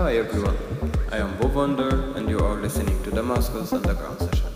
Hi everyone, I am Bob VanDer and you are listening to Damascus Underground Session.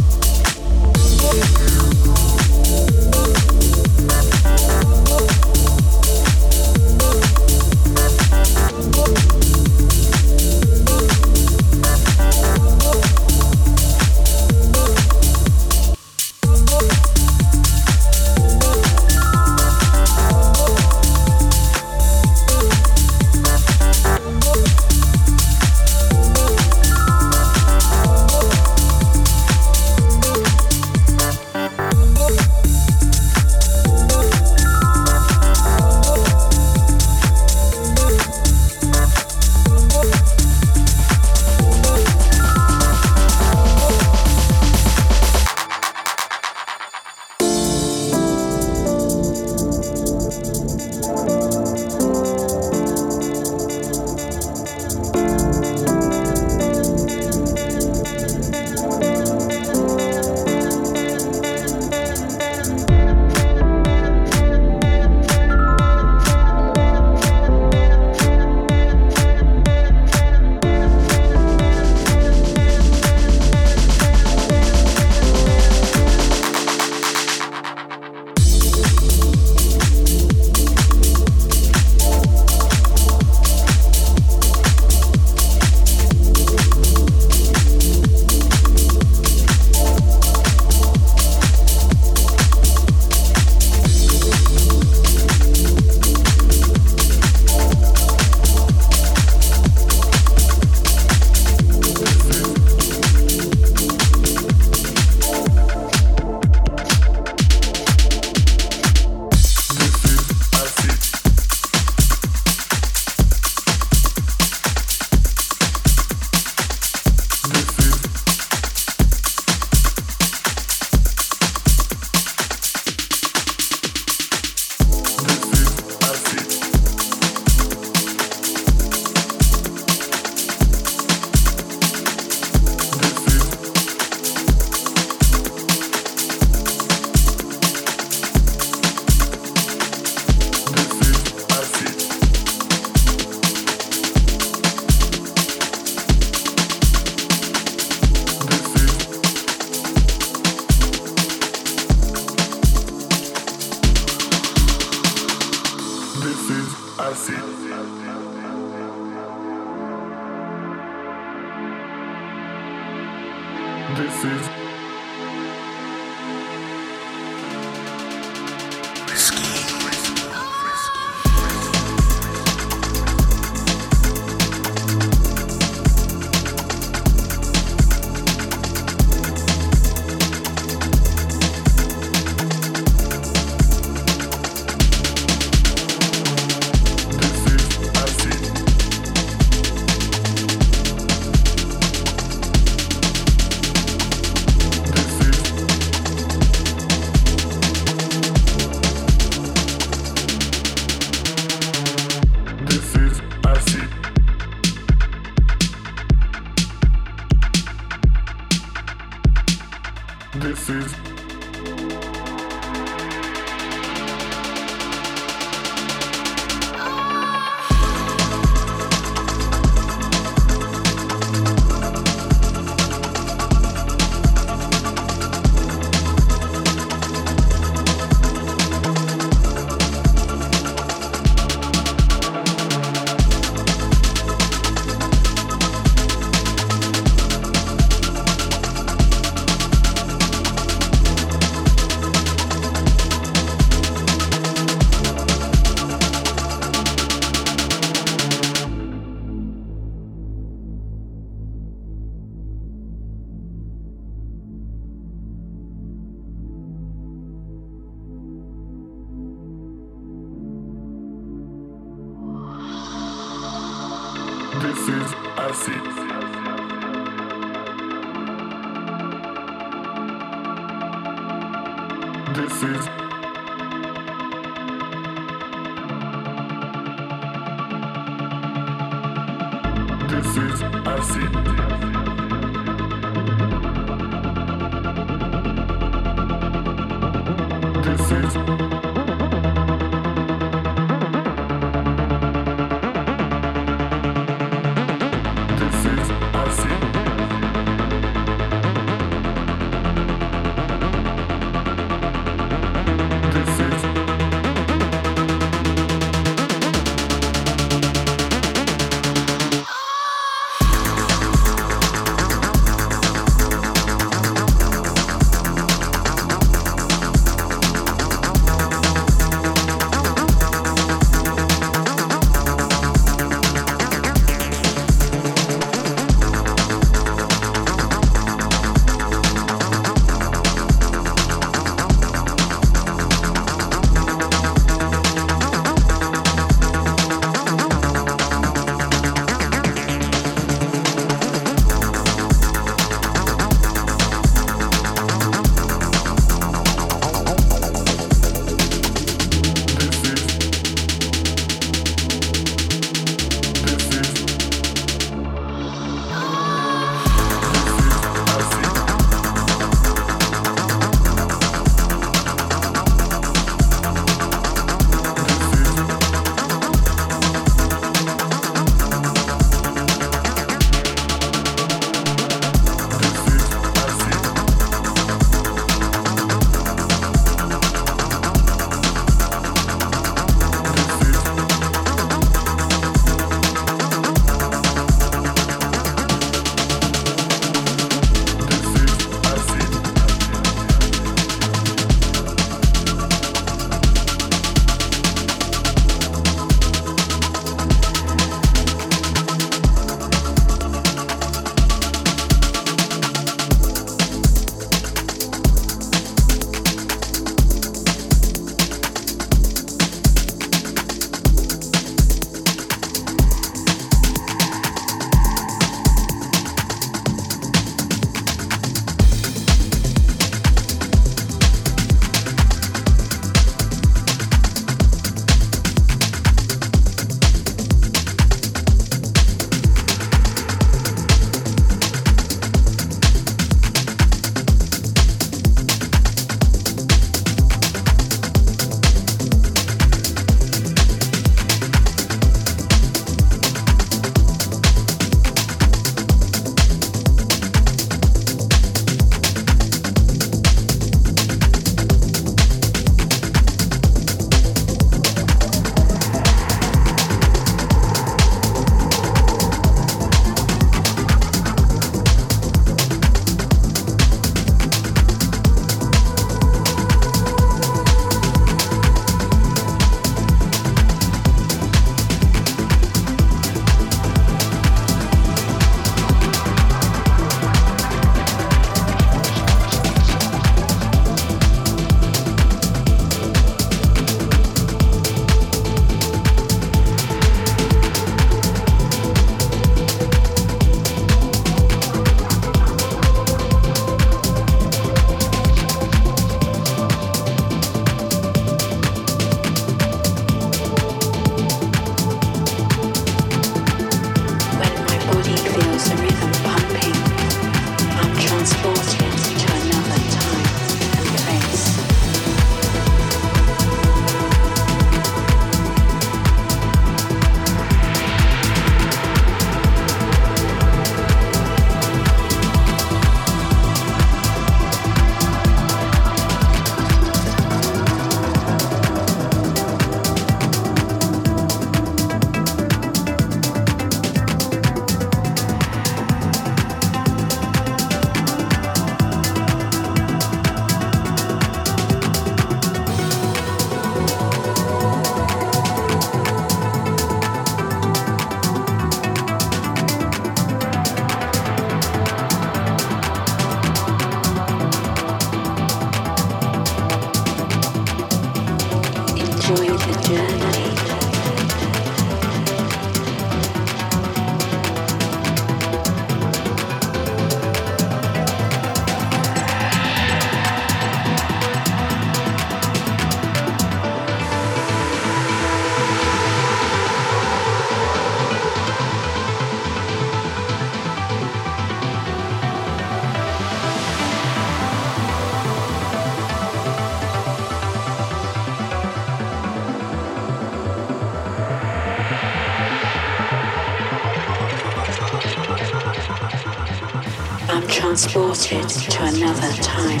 Transported to another time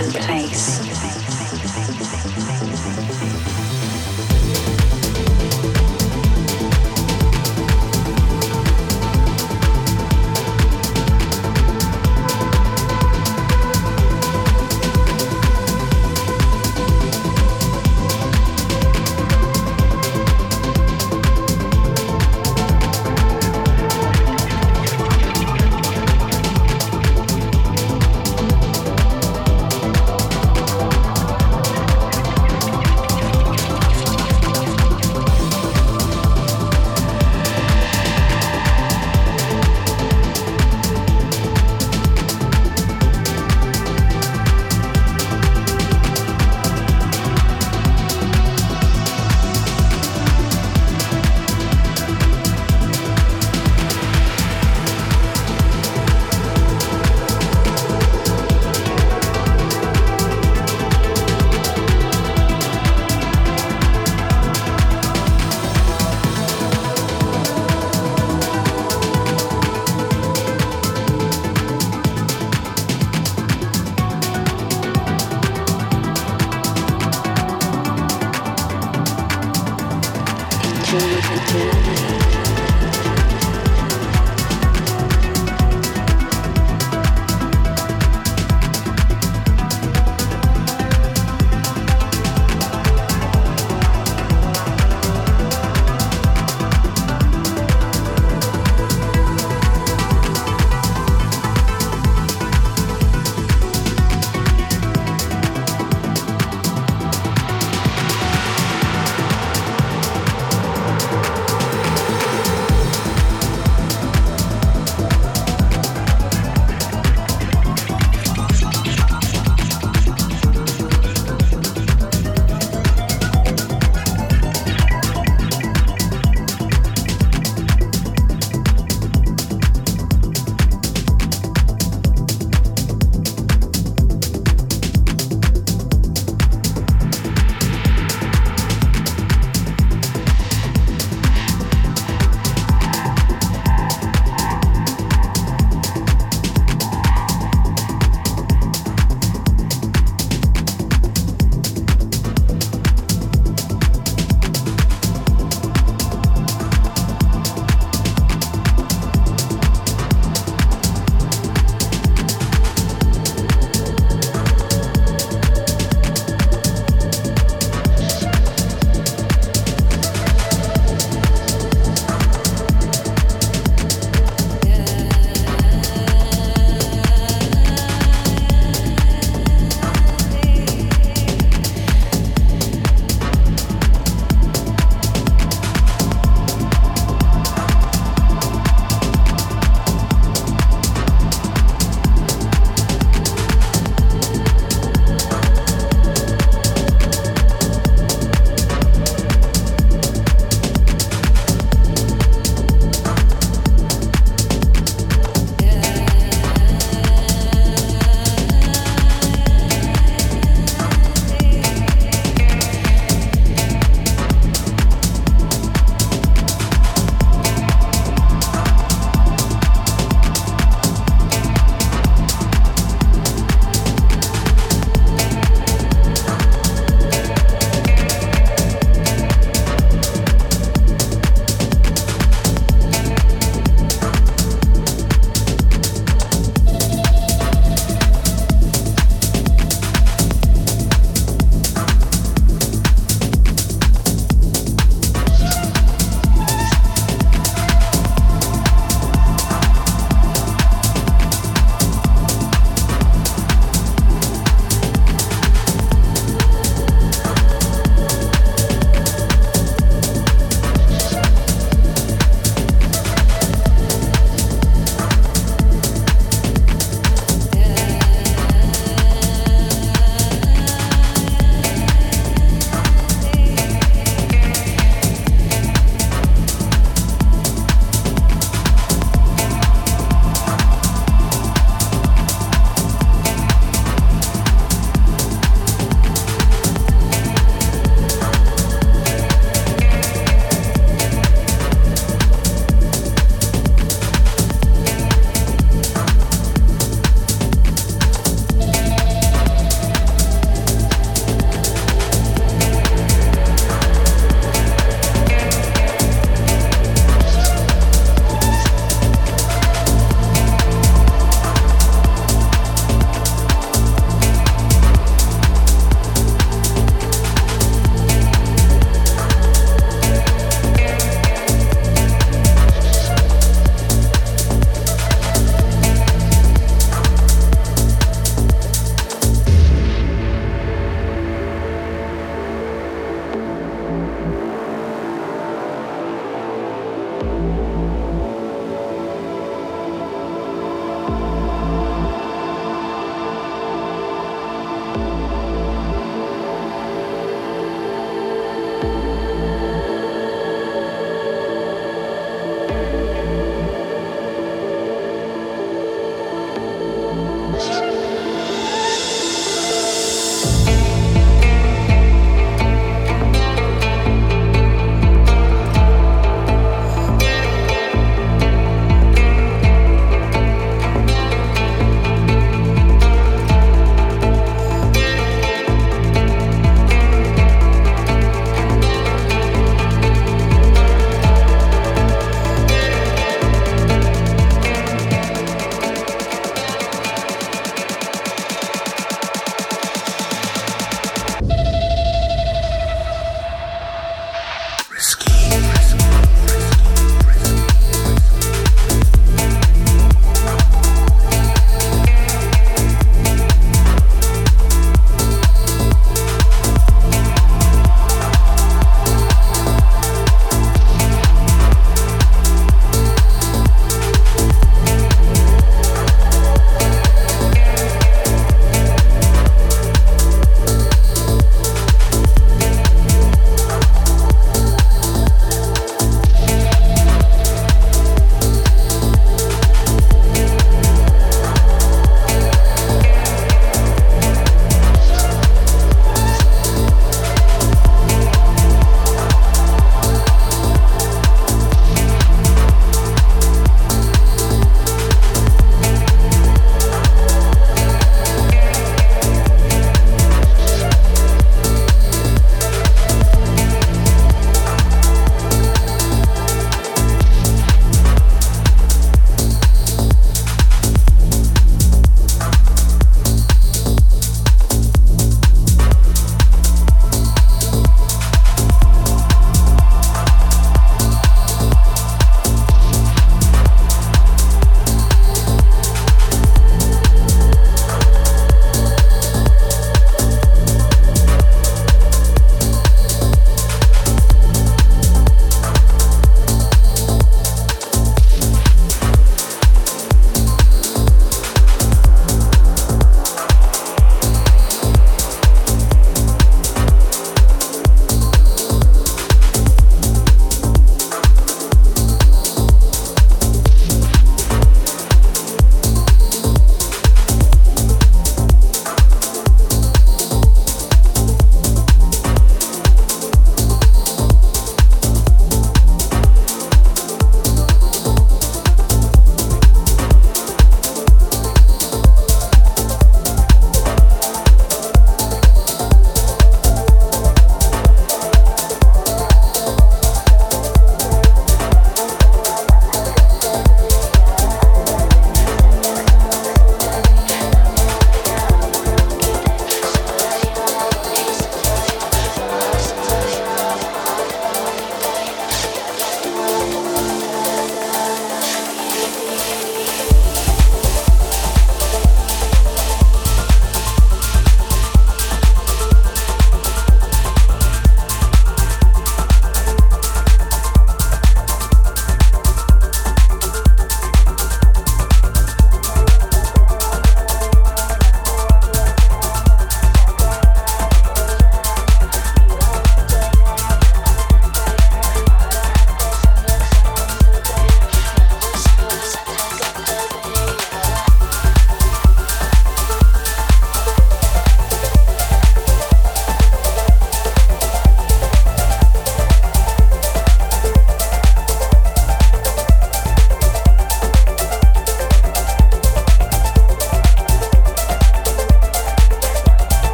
and place.